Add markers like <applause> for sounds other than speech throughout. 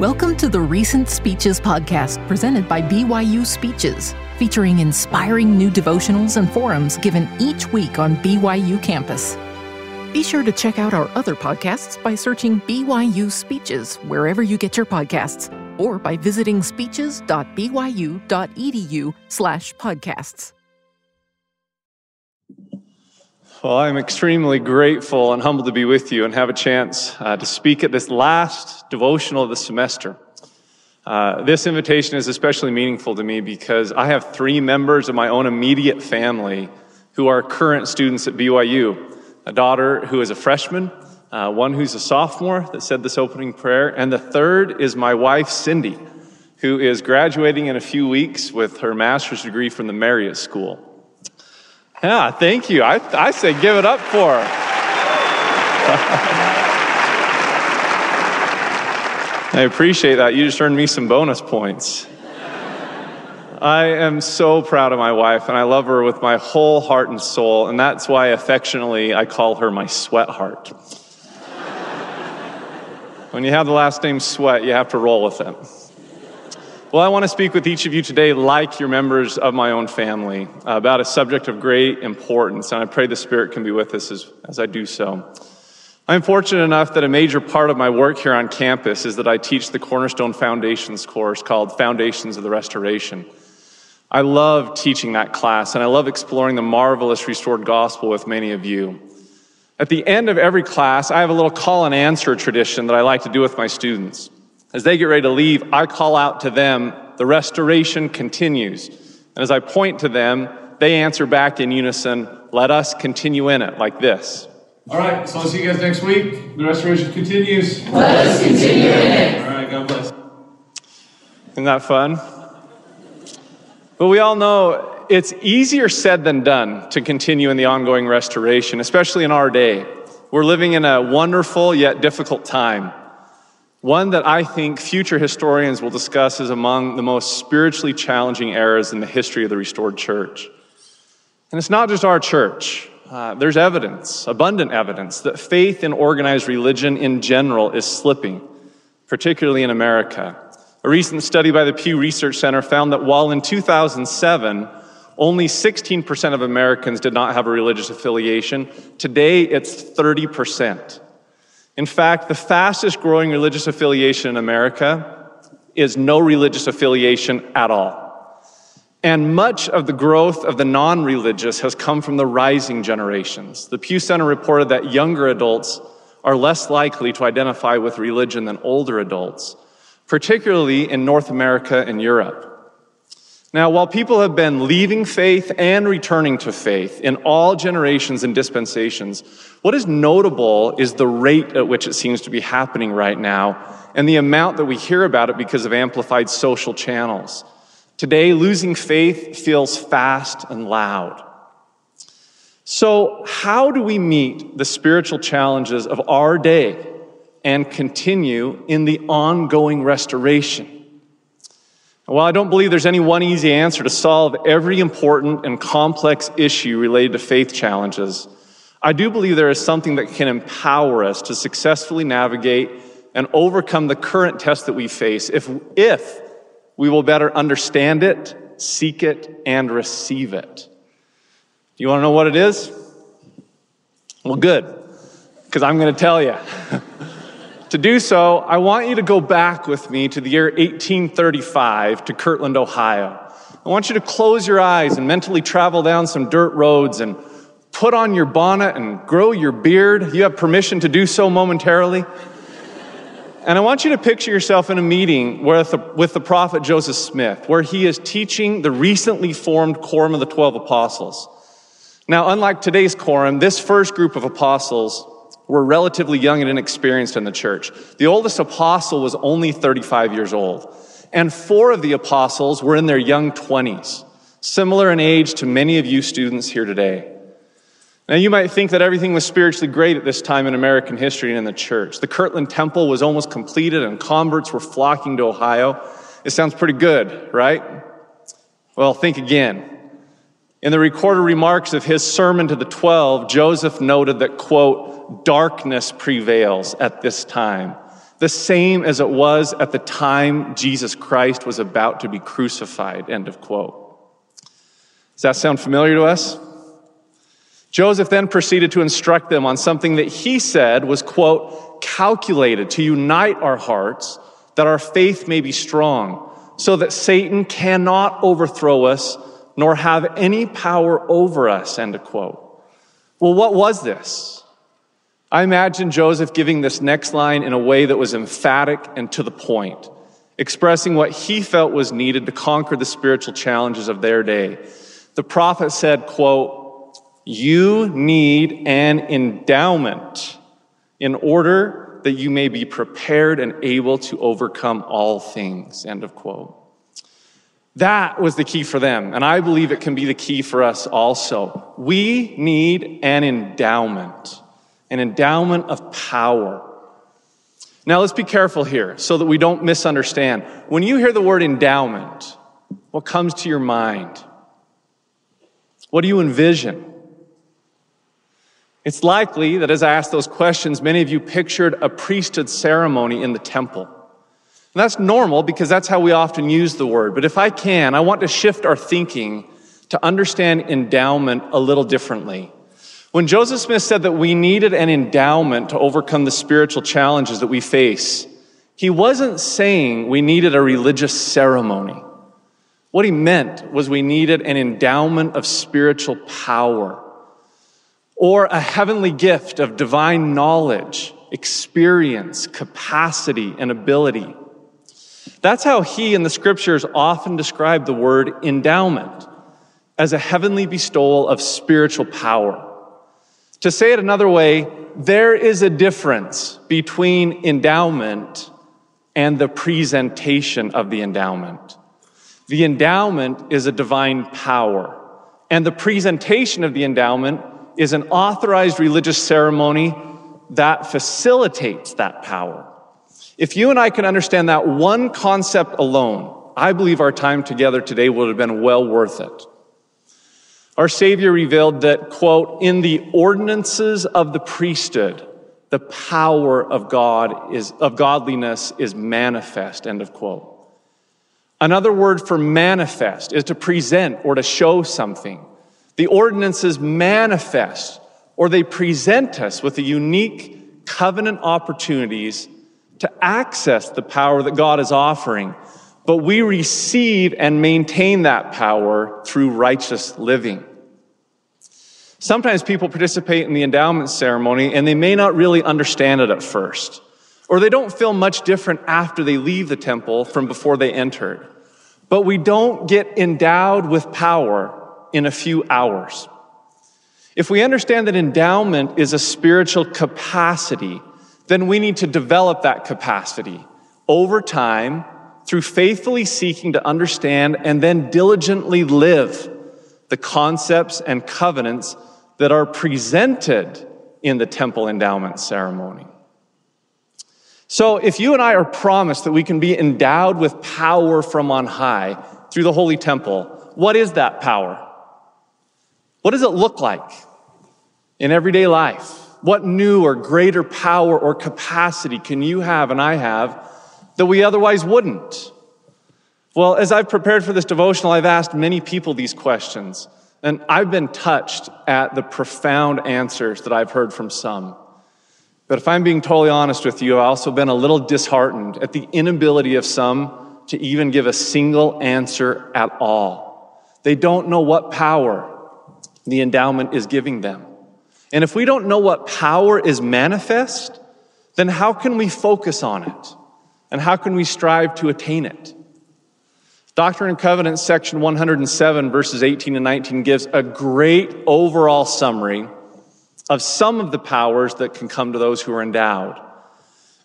Welcome to the Recent Speeches podcast presented by BYU Speeches, featuring inspiring new devotionals and forums given each week on BYU campus. Be sure to check out our other podcasts by searching BYU Speeches wherever you get your podcasts or by visiting speeches.byu.edu Well, I'm extremely grateful and humbled to be with you and have a chance uh, to speak at this last devotional of the semester. Uh, this invitation is especially meaningful to me because I have three members of my own immediate family who are current students at BYU. A daughter who is a freshman, uh, one who's a sophomore that said this opening prayer, and the third is my wife, Cindy, who is graduating in a few weeks with her master's degree from the Marriott School. Yeah, thank you. I, I say give it up for her. <laughs> I appreciate that. You just earned me some bonus points. I am so proud of my wife, and I love her with my whole heart and soul, and that's why affectionately I call her my sweat heart. <laughs> when you have the last name Sweat, you have to roll with it. Well, I want to speak with each of you today, like your members of my own family, about a subject of great importance, and I pray the Spirit can be with us as, as I do so. I'm fortunate enough that a major part of my work here on campus is that I teach the Cornerstone Foundations course called Foundations of the Restoration. I love teaching that class, and I love exploring the marvelous restored gospel with many of you. At the end of every class, I have a little call and answer tradition that I like to do with my students. As they get ready to leave, I call out to them, the restoration continues. And as I point to them, they answer back in unison, let us continue in it, like this. All right, so I'll see you guys next week. The restoration continues. Let us continue in it. All right, God bless. Isn't that fun? But we all know it's easier said than done to continue in the ongoing restoration, especially in our day. We're living in a wonderful yet difficult time. One that I think future historians will discuss is among the most spiritually challenging eras in the history of the restored church. And it's not just our church. Uh, there's evidence, abundant evidence, that faith in organized religion in general is slipping, particularly in America. A recent study by the Pew Research Center found that while in 2007, only 16% of Americans did not have a religious affiliation, today it's 30%. In fact, the fastest growing religious affiliation in America is no religious affiliation at all. And much of the growth of the non religious has come from the rising generations. The Pew Center reported that younger adults are less likely to identify with religion than older adults, particularly in North America and Europe. Now, while people have been leaving faith and returning to faith in all generations and dispensations, what is notable is the rate at which it seems to be happening right now and the amount that we hear about it because of amplified social channels. Today, losing faith feels fast and loud. So, how do we meet the spiritual challenges of our day and continue in the ongoing restoration? While I don't believe there's any one easy answer to solve every important and complex issue related to faith challenges, I do believe there is something that can empower us to successfully navigate and overcome the current test that we face if, if we will better understand it, seek it, and receive it. Do you want to know what it is? Well, good, because I'm going to tell you. <laughs> To do so, I want you to go back with me to the year 1835 to Kirtland, Ohio. I want you to close your eyes and mentally travel down some dirt roads and put on your bonnet and grow your beard. You have permission to do so momentarily. And I want you to picture yourself in a meeting with the, with the prophet Joseph Smith, where he is teaching the recently formed Quorum of the Twelve Apostles. Now, unlike today's Quorum, this first group of apostles were relatively young and inexperienced in the church. The oldest apostle was only 35 years old. And four of the apostles were in their young 20s, similar in age to many of you students here today. Now, you might think that everything was spiritually great at this time in American history and in the church. The Kirtland Temple was almost completed and converts were flocking to Ohio. It sounds pretty good, right? Well, think again. In the recorded remarks of his sermon to the twelve, Joseph noted that, quote, darkness prevails at this time. the same as it was at the time Jesus Christ was about to be crucified. End of quote. Does that sound familiar to us? Joseph then proceeded to instruct them on something that he said was, quote, calculated to unite our hearts that our faith may be strong, so that Satan cannot overthrow us nor have any power over us, end of quote. Well, what was this? I imagine Joseph giving this next line in a way that was emphatic and to the point, expressing what he felt was needed to conquer the spiritual challenges of their day. The prophet said, quote, you need an endowment in order that you may be prepared and able to overcome all things, end of quote. That was the key for them, and I believe it can be the key for us also. We need an endowment an endowment of power. Now, let's be careful here so that we don't misunderstand. When you hear the word endowment, what comes to your mind? What do you envision? It's likely that as I ask those questions, many of you pictured a priesthood ceremony in the temple. And that's normal because that's how we often use the word. But if I can, I want to shift our thinking to understand endowment a little differently. When Joseph Smith said that we needed an endowment to overcome the spiritual challenges that we face, he wasn't saying we needed a religious ceremony. What he meant was we needed an endowment of spiritual power or a heavenly gift of divine knowledge, experience, capacity, and ability. That's how he in the scriptures often described the word endowment as a heavenly bestowal of spiritual power. To say it another way, there is a difference between endowment and the presentation of the endowment. The endowment is a divine power, and the presentation of the endowment is an authorized religious ceremony that facilitates that power. If you and I can understand that one concept alone, I believe our time together today would have been well worth it. Our Savior revealed that, quote, in the ordinances of the priesthood, the power of God is, of godliness is manifest, end of quote. Another word for manifest is to present or to show something. The ordinances manifest or they present us with the unique covenant opportunities to access the power that God is offering but we receive and maintain that power through righteous living. Sometimes people participate in the endowment ceremony and they may not really understand it at first, or they don't feel much different after they leave the temple from before they entered. But we don't get endowed with power in a few hours. If we understand that endowment is a spiritual capacity, then we need to develop that capacity over time through faithfully seeking to understand and then diligently live the concepts and covenants that are presented in the temple endowment ceremony. So, if you and I are promised that we can be endowed with power from on high through the holy temple, what is that power? What does it look like in everyday life? What new or greater power or capacity can you have and I have that we otherwise wouldn't? Well, as I've prepared for this devotional, I've asked many people these questions, and I've been touched at the profound answers that I've heard from some. But if I'm being totally honest with you, I've also been a little disheartened at the inability of some to even give a single answer at all. They don't know what power the endowment is giving them. And if we don't know what power is manifest, then how can we focus on it? And how can we strive to attain it? Doctrine and Covenants, section 107, verses 18 and 19, gives a great overall summary of some of the powers that can come to those who are endowed.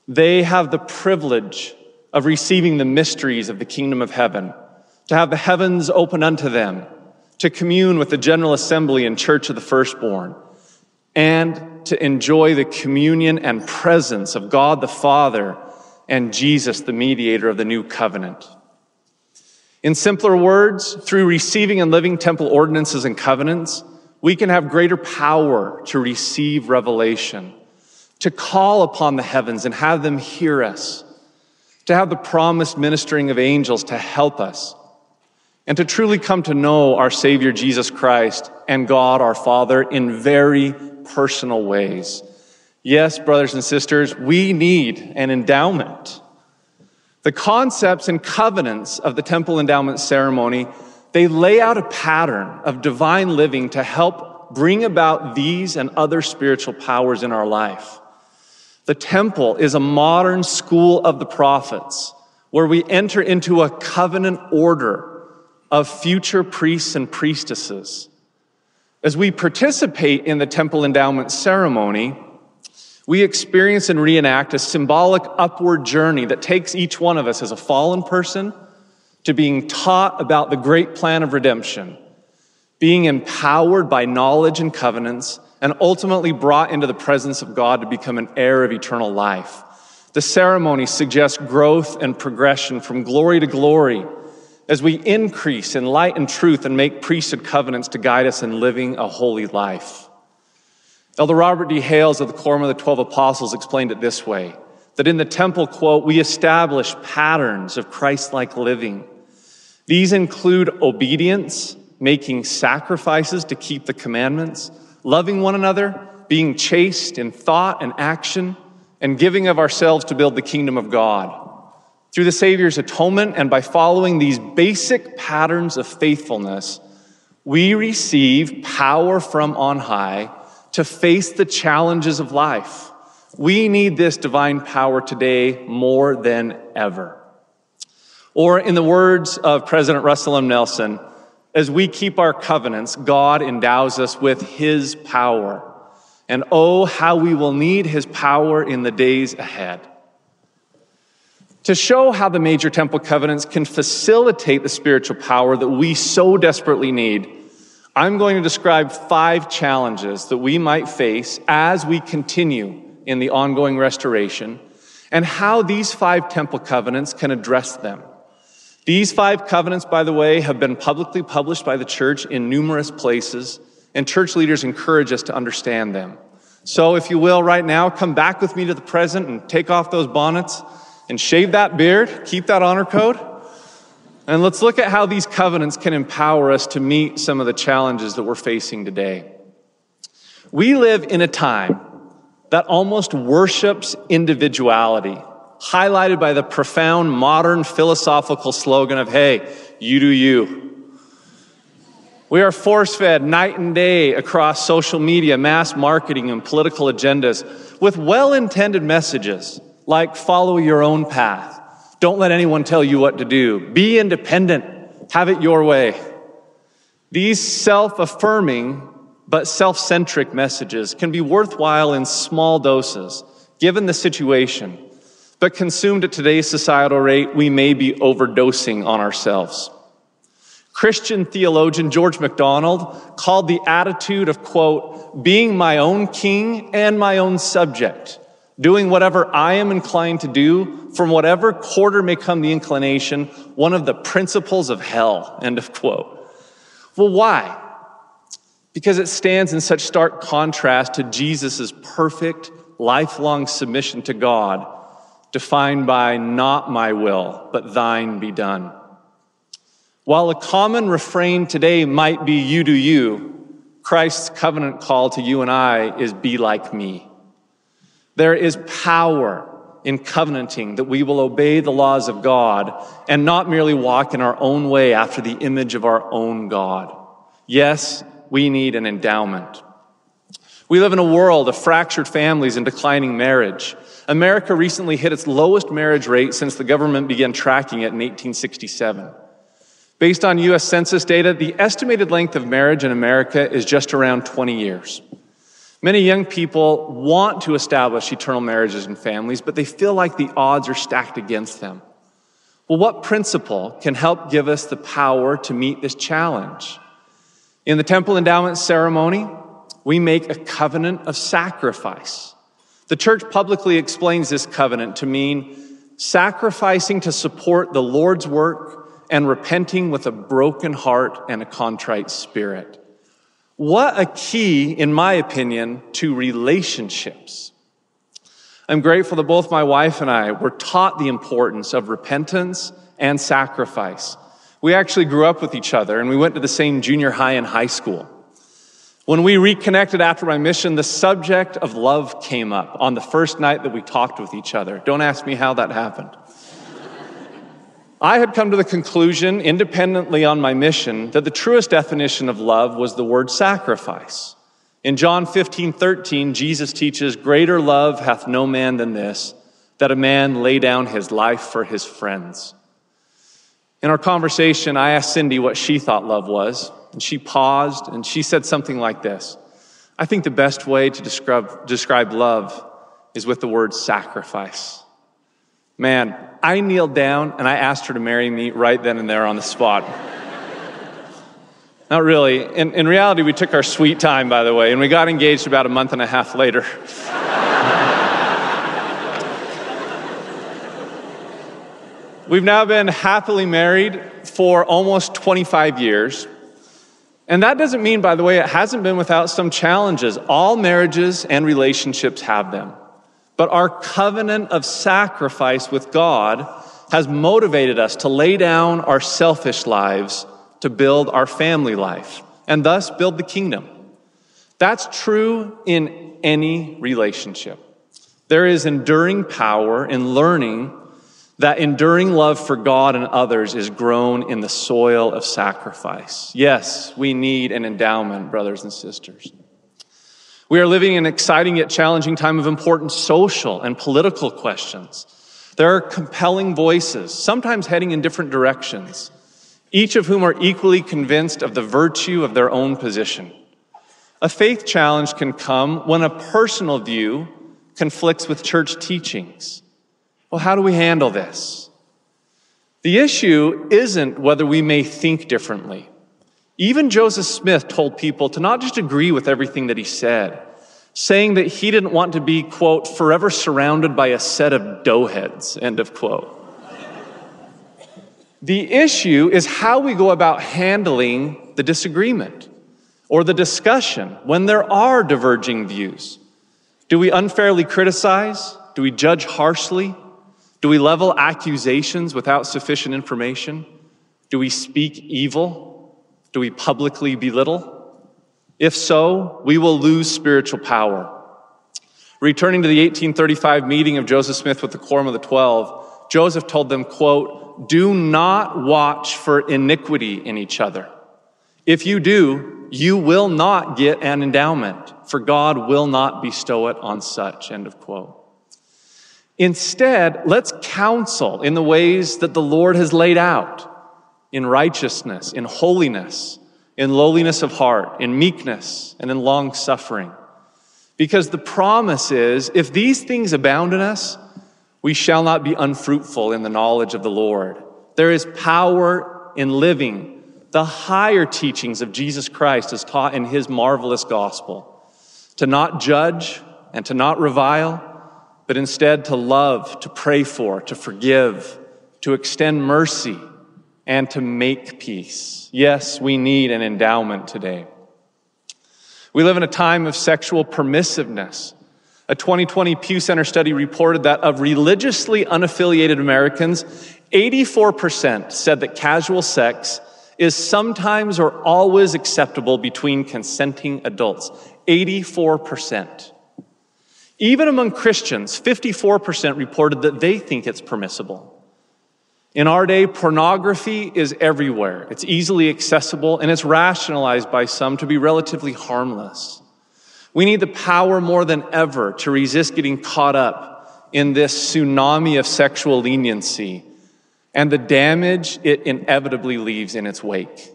They have the privilege of receiving the mysteries of the kingdom of heaven, to have the heavens open unto them, to commune with the General Assembly and Church of the Firstborn, and to enjoy the communion and presence of God the Father and Jesus, the mediator of the new covenant. In simpler words, through receiving and living temple ordinances and covenants, we can have greater power to receive revelation. to call upon the heavens and have them hear us, to have the promised ministering of angels to help us, and to truly come to know our Savior Jesus Christ and God our Father in very personal ways. Yes, brothers and sisters, we need an endowment. The concepts and covenants of the temple endowment ceremony, they lay out a pattern of divine living to help bring about these and other spiritual powers in our life. The temple is a modern school of the prophets where we enter into a covenant order of future priests and priestesses. As we participate in the temple endowment ceremony, we experience and reenact a symbolic upward journey that takes each one of us as a fallen person to being taught about the great plan of redemption, being empowered by knowledge and covenants, and ultimately brought into the presence of God to become an heir of eternal life. The ceremony suggests growth and progression from glory to glory as we increase in light and truth and make priesthood covenants to guide us in living a holy life. Elder Robert D. Hales of the Quorum of the Twelve Apostles explained it this way that in the temple, quote, we establish patterns of Christ like living. These include obedience, making sacrifices to keep the commandments, loving one another, being chaste in thought and action, and giving of ourselves to build the kingdom of God. Through the Savior's atonement and by following these basic patterns of faithfulness, we receive power from on high to face the challenges of life. We need this divine power today more than ever. Or, in the words of President Russell M. Nelson, as we keep our covenants, God endows us with His power. And oh, how we will need His power in the days ahead. To show how the major temple covenants can facilitate the spiritual power that we so desperately need, I'm going to describe five challenges that we might face as we continue in the ongoing restoration and how these five temple covenants can address them. These five covenants, by the way, have been publicly published by the church in numerous places, and church leaders encourage us to understand them. So, if you will, right now, come back with me to the present and take off those bonnets and shave that beard, keep that honor code. And let's look at how these covenants can empower us to meet some of the challenges that we're facing today. We live in a time that almost worships individuality, highlighted by the profound modern philosophical slogan of, hey, you do you. We are force fed night and day across social media, mass marketing, and political agendas with well intended messages like follow your own path don't let anyone tell you what to do. Be independent. Have it your way. These self affirming but self centric messages can be worthwhile in small doses, given the situation. But consumed at today's societal rate, we may be overdosing on ourselves. Christian theologian George MacDonald called the attitude of, quote, being my own king and my own subject doing whatever I am inclined to do, from whatever quarter may come the inclination, one of the principles of hell. End of quote. Well, why? Because it stands in such stark contrast to Jesus' perfect, lifelong submission to God, defined by not my will, but thine be done. While a common refrain today might be you do you, Christ's covenant call to you and I is be like me. There is power in covenanting that we will obey the laws of God and not merely walk in our own way after the image of our own God. Yes, we need an endowment. We live in a world of fractured families and declining marriage. America recently hit its lowest marriage rate since the government began tracking it in 1867. Based on U.S. Census data, the estimated length of marriage in America is just around 20 years. Many young people want to establish eternal marriages and families, but they feel like the odds are stacked against them. Well, what principle can help give us the power to meet this challenge? In the temple endowment ceremony, we make a covenant of sacrifice. The church publicly explains this covenant to mean sacrificing to support the Lord's work and repenting with a broken heart and a contrite spirit. What a key, in my opinion, to relationships. I'm grateful that both my wife and I were taught the importance of repentance and sacrifice. We actually grew up with each other and we went to the same junior high and high school. When we reconnected after my mission, the subject of love came up on the first night that we talked with each other. Don't ask me how that happened. I had come to the conclusion, independently on my mission, that the truest definition of love was the word sacrifice. In John 15, 13, Jesus teaches, Greater love hath no man than this, that a man lay down his life for his friends. In our conversation, I asked Cindy what she thought love was, and she paused and she said something like this I think the best way to describe, describe love is with the word sacrifice. Man, I kneeled down and I asked her to marry me right then and there on the spot. Not really. In, in reality, we took our sweet time, by the way, and we got engaged about a month and a half later. <laughs> We've now been happily married for almost 25 years. And that doesn't mean, by the way, it hasn't been without some challenges. All marriages and relationships have them. But our covenant of sacrifice with God has motivated us to lay down our selfish lives to build our family life and thus build the kingdom. That's true in any relationship. There is enduring power in learning that enduring love for God and others is grown in the soil of sacrifice. Yes, we need an endowment, brothers and sisters. We are living in an exciting yet challenging time of important social and political questions. There are compelling voices, sometimes heading in different directions each of whom are equally convinced of the virtue of their own position. A faith challenge can come when a personal view conflicts with church teachings. Well, how do we handle this? The issue isn't whether we may think differently. Even Joseph Smith told people to not just agree with everything that he said, saying that he didn't want to be, quote, forever surrounded by a set of doughheads, end of quote. The issue is how we go about handling the disagreement or the discussion when there are diverging views. Do we unfairly criticize? Do we judge harshly? Do we level accusations without sufficient information? Do we speak evil? Do we publicly belittle? If so, we will lose spiritual power. Returning to the 1835 meeting of Joseph Smith with the Quorum of the Twelve, Joseph told them, quote, do not watch for iniquity in each other. If you do, you will not get an endowment, for God will not bestow it on such. End of quote. Instead, let's counsel in the ways that the Lord has laid out in righteousness, in holiness, in lowliness of heart, in meekness, and in long suffering. Because the promise is if these things abound in us, we shall not be unfruitful in the knowledge of the Lord. There is power in living the higher teachings of Jesus Christ as taught in his marvelous gospel. To not judge and to not revile, but instead to love, to pray for, to forgive, to extend mercy, and to make peace. Yes, we need an endowment today. We live in a time of sexual permissiveness a 2020 Pew Center study reported that of religiously unaffiliated Americans, 84% said that casual sex is sometimes or always acceptable between consenting adults. 84%. Even among Christians, 54% reported that they think it's permissible. In our day, pornography is everywhere. It's easily accessible and it's rationalized by some to be relatively harmless. We need the power more than ever to resist getting caught up in this tsunami of sexual leniency and the damage it inevitably leaves in its wake.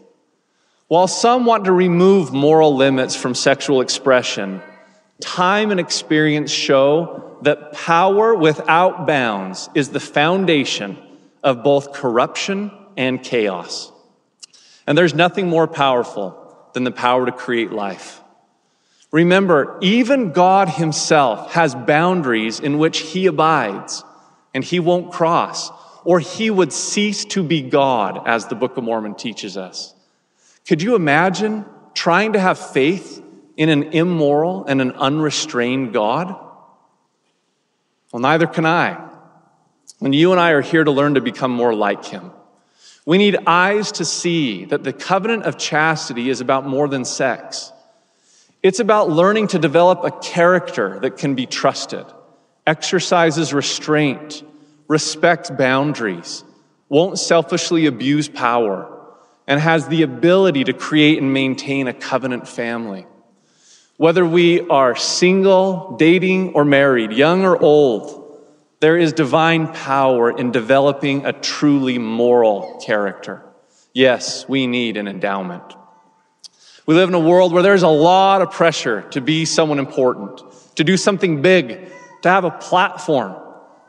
While some want to remove moral limits from sexual expression, time and experience show that power without bounds is the foundation of both corruption and chaos. And there's nothing more powerful than the power to create life. Remember, even God himself has boundaries in which he abides and he won't cross, or he would cease to be God, as the Book of Mormon teaches us. Could you imagine trying to have faith in an immoral and an unrestrained God? Well, neither can I. And you and I are here to learn to become more like him. We need eyes to see that the covenant of chastity is about more than sex. It's about learning to develop a character that can be trusted, exercises restraint, respects boundaries, won't selfishly abuse power, and has the ability to create and maintain a covenant family. Whether we are single, dating, or married, young or old, there is divine power in developing a truly moral character. Yes, we need an endowment. We live in a world where there's a lot of pressure to be someone important, to do something big, to have a platform,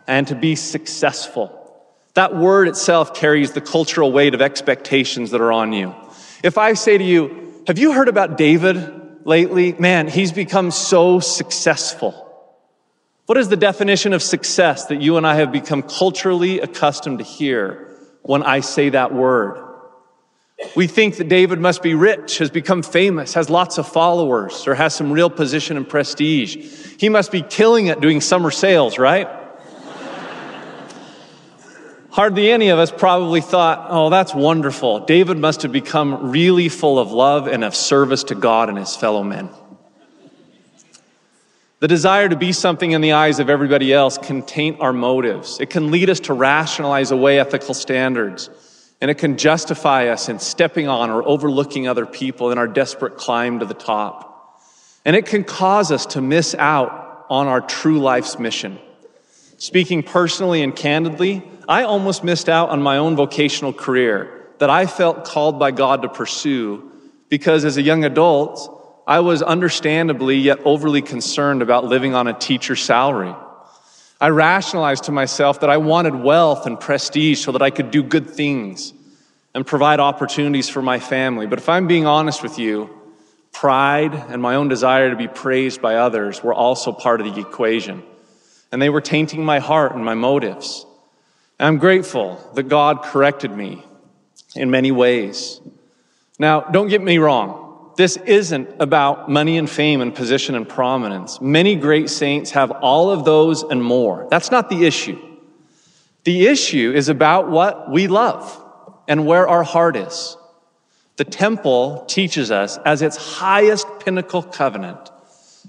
and to be successful. That word itself carries the cultural weight of expectations that are on you. If I say to you, have you heard about David lately? Man, he's become so successful. What is the definition of success that you and I have become culturally accustomed to hear when I say that word? We think that David must be rich, has become famous, has lots of followers, or has some real position and prestige. He must be killing it doing summer sales, right? Hardly any of us probably thought, oh, that's wonderful. David must have become really full of love and of service to God and his fellow men. The desire to be something in the eyes of everybody else can taint our motives. It can lead us to rationalize away ethical standards. And it can justify us in stepping on or overlooking other people in our desperate climb to the top. And it can cause us to miss out on our true life's mission. Speaking personally and candidly, I almost missed out on my own vocational career that I felt called by God to pursue because as a young adult, I was understandably yet overly concerned about living on a teacher's salary. I rationalized to myself that I wanted wealth and prestige so that I could do good things and provide opportunities for my family. But if I'm being honest with you, pride and my own desire to be praised by others were also part of the equation. And they were tainting my heart and my motives. And I'm grateful that God corrected me in many ways. Now, don't get me wrong this isn't about money and fame and position and prominence. Many great saints have all of those and more. That's not the issue. The issue is about what we love and where our heart is. The temple teaches us as its highest pinnacle covenant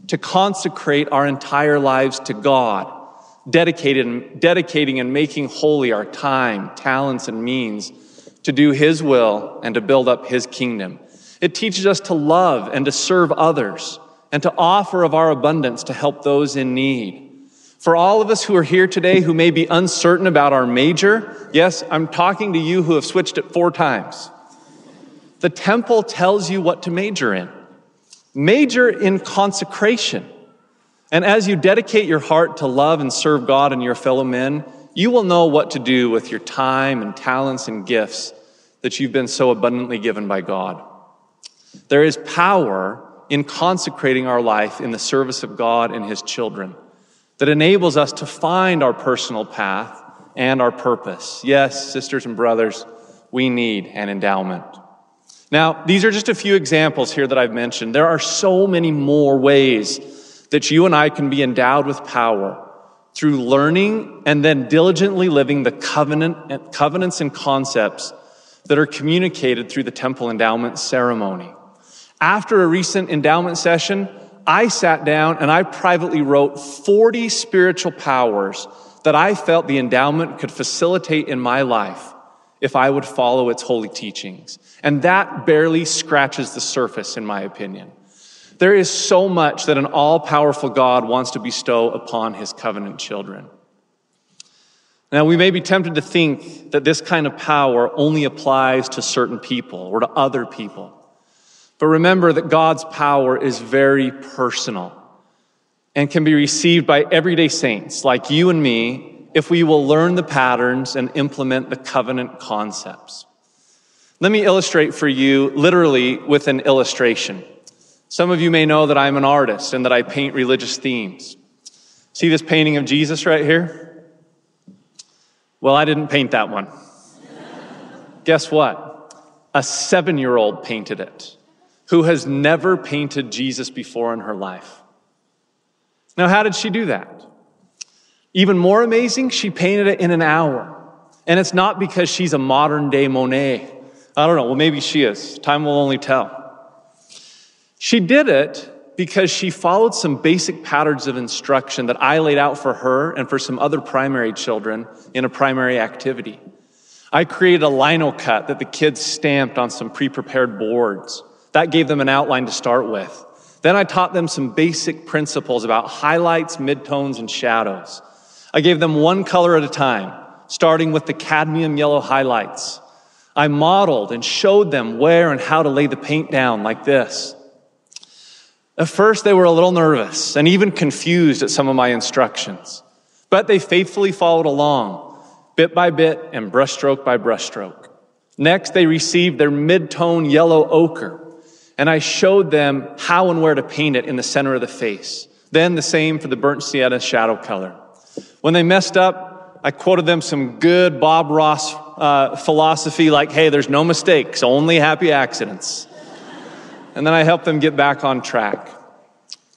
to consecrate our entire lives to God, dedicating and making holy our time, talents, and means to do His will and to build up His kingdom. It teaches us to love and to serve others and to offer of our abundance to help those in need. For all of us who are here today who may be uncertain about our major, yes, I'm talking to you who have switched it four times. The temple tells you what to major in. Major in consecration. And as you dedicate your heart to love and serve God and your fellow men, you will know what to do with your time and talents and gifts that you've been so abundantly given by God. There is power in consecrating our life in the service of God and His children that enables us to find our personal path and our purpose. Yes, sisters and brothers, we need an endowment. Now, these are just a few examples here that I've mentioned. There are so many more ways that you and I can be endowed with power through learning and then diligently living the covenant, covenants and concepts that are communicated through the temple endowment ceremony. After a recent endowment session, I sat down and I privately wrote 40 spiritual powers that I felt the endowment could facilitate in my life if I would follow its holy teachings. And that barely scratches the surface, in my opinion. There is so much that an all powerful God wants to bestow upon his covenant children. Now, we may be tempted to think that this kind of power only applies to certain people or to other people. But remember that God's power is very personal and can be received by everyday saints like you and me if we will learn the patterns and implement the covenant concepts. Let me illustrate for you literally with an illustration. Some of you may know that I'm an artist and that I paint religious themes. See this painting of Jesus right here? Well, I didn't paint that one. <laughs> Guess what? A seven year old painted it who has never painted Jesus before in her life. Now, how did she do that? Even more amazing, she painted it in an hour. And it's not because she's a modern day Monet. I don't know. Well, maybe she is. Time will only tell. She did it because she followed some basic patterns of instruction that I laid out for her and for some other primary children in a primary activity. I created a lino cut that the kids stamped on some pre-prepared boards. That gave them an outline to start with. Then I taught them some basic principles about highlights, midtones, and shadows. I gave them one color at a time, starting with the cadmium yellow highlights. I modeled and showed them where and how to lay the paint down like this. At first, they were a little nervous and even confused at some of my instructions, but they faithfully followed along, bit by bit and brushstroke by brushstroke. Next, they received their mid-tone yellow ochre, and I showed them how and where to paint it in the center of the face. Then the same for the burnt sienna shadow color. When they messed up, I quoted them some good Bob Ross uh, philosophy like, hey, there's no mistakes, only happy accidents and then I helped them get back on track.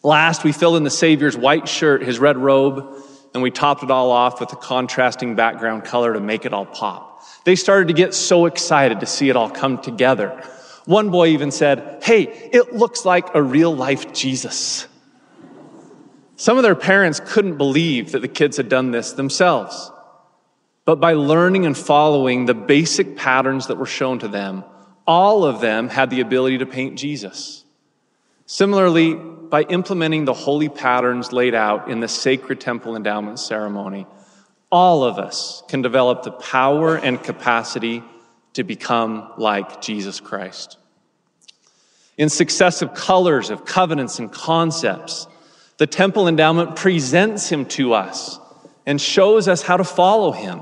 Last, we filled in the Savior's white shirt, his red robe, and we topped it all off with a contrasting background color to make it all pop. They started to get so excited to see it all come together. One boy even said, Hey, it looks like a real life Jesus. Some of their parents couldn't believe that the kids had done this themselves. But by learning and following the basic patterns that were shown to them, all of them had the ability to paint Jesus. Similarly, by implementing the holy patterns laid out in the sacred temple endowment ceremony, all of us can develop the power and capacity to become like Jesus Christ. In successive colors of covenants and concepts, the temple endowment presents him to us and shows us how to follow him.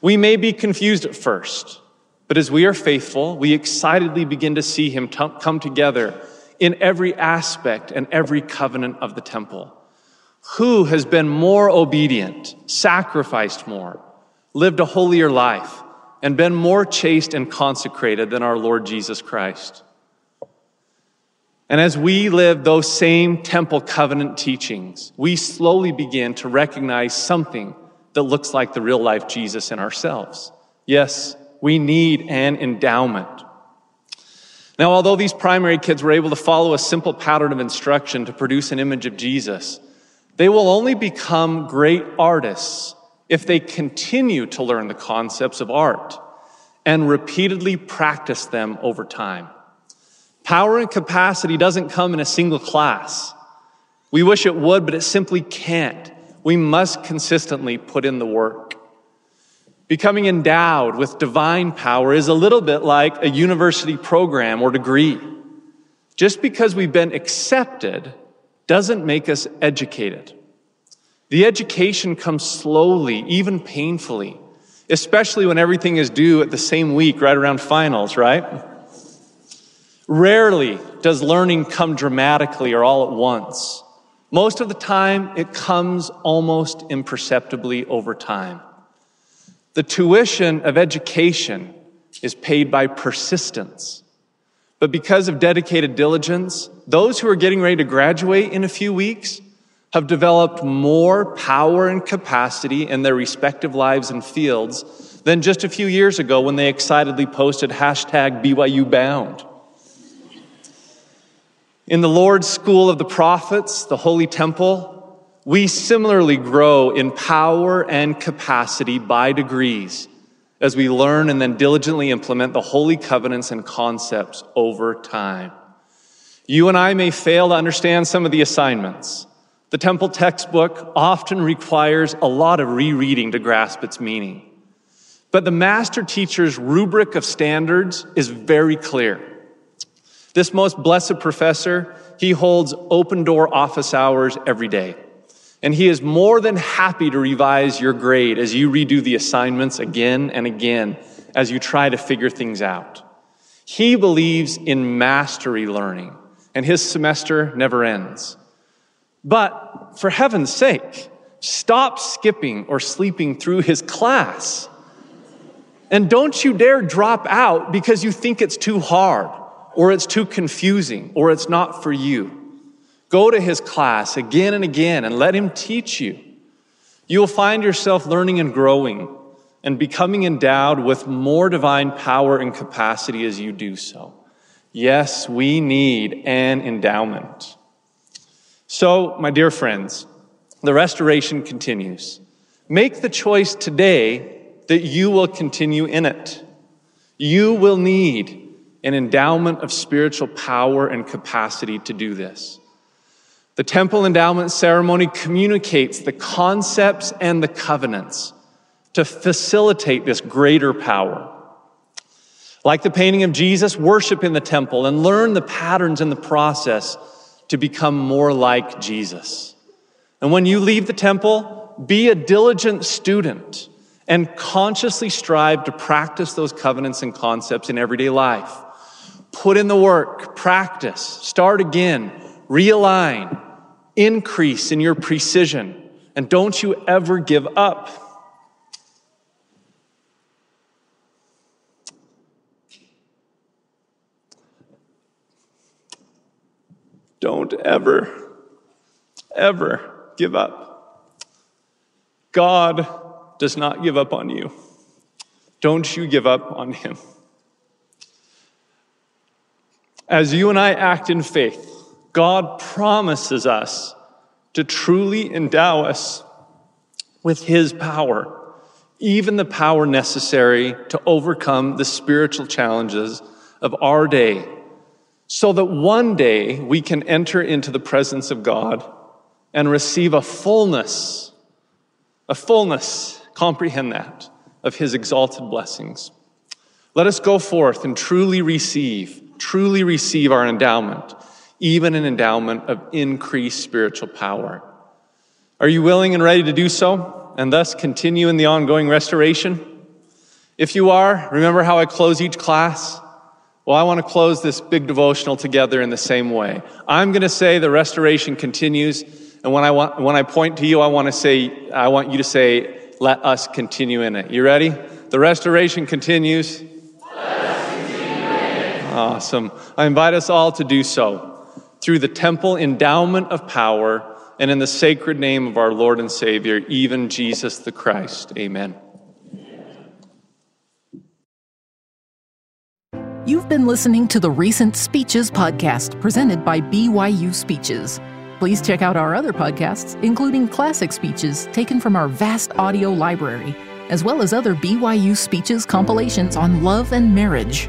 We may be confused at first. But as we are faithful, we excitedly begin to see him t- come together in every aspect and every covenant of the temple. Who has been more obedient, sacrificed more, lived a holier life, and been more chaste and consecrated than our Lord Jesus Christ? And as we live those same temple covenant teachings, we slowly begin to recognize something that looks like the real life Jesus in ourselves. Yes, we need an endowment. Now, although these primary kids were able to follow a simple pattern of instruction to produce an image of Jesus, they will only become great artists if they continue to learn the concepts of art and repeatedly practice them over time. Power and capacity doesn't come in a single class. We wish it would, but it simply can't. We must consistently put in the work. Becoming endowed with divine power is a little bit like a university program or degree. Just because we've been accepted doesn't make us educated. The education comes slowly, even painfully, especially when everything is due at the same week, right around finals, right? Rarely does learning come dramatically or all at once. Most of the time, it comes almost imperceptibly over time. The tuition of education is paid by persistence. But because of dedicated diligence, those who are getting ready to graduate in a few weeks have developed more power and capacity in their respective lives and fields than just a few years ago when they excitedly posted hashtag BYU bound. In the Lord's school of the prophets, the holy temple, we similarly grow in power and capacity by degrees as we learn and then diligently implement the holy covenants and concepts over time. You and I may fail to understand some of the assignments. The temple textbook often requires a lot of rereading to grasp its meaning. But the master teacher's rubric of standards is very clear. This most blessed professor, he holds open door office hours every day. And he is more than happy to revise your grade as you redo the assignments again and again as you try to figure things out. He believes in mastery learning, and his semester never ends. But for heaven's sake, stop skipping or sleeping through his class. And don't you dare drop out because you think it's too hard, or it's too confusing, or it's not for you. Go to his class again and again and let him teach you. You will find yourself learning and growing and becoming endowed with more divine power and capacity as you do so. Yes, we need an endowment. So, my dear friends, the restoration continues. Make the choice today that you will continue in it. You will need an endowment of spiritual power and capacity to do this. The temple endowment ceremony communicates the concepts and the covenants to facilitate this greater power. Like the painting of Jesus, worship in the temple and learn the patterns in the process to become more like Jesus. And when you leave the temple, be a diligent student and consciously strive to practice those covenants and concepts in everyday life. Put in the work, practice, start again, realign, increase in your precision, and don't you ever give up. Don't ever, ever give up. God does not give up on you. Don't you give up on Him. As you and I act in faith, God promises us to truly endow us with His power, even the power necessary to overcome the spiritual challenges of our day so that one day we can enter into the presence of God and receive a fullness, a fullness, comprehend that, of His exalted blessings. Let us go forth and truly receive, truly receive our endowment, even an endowment of increased spiritual power. Are you willing and ready to do so and thus continue in the ongoing restoration? If you are, remember how I close each class? Well, I want to close this big devotional together in the same way. I'm going to say the restoration continues, and when I want, when I point to you, I want to say, I want you to say, let us continue in it. You ready? The restoration continues. Awesome. I invite us all to do so through the temple endowment of power and in the sacred name of our Lord and Savior, even Jesus the Christ. Amen. You've been listening to the Recent Speeches podcast presented by BYU Speeches. Please check out our other podcasts, including classic speeches taken from our vast audio library, as well as other BYU Speeches compilations on love and marriage,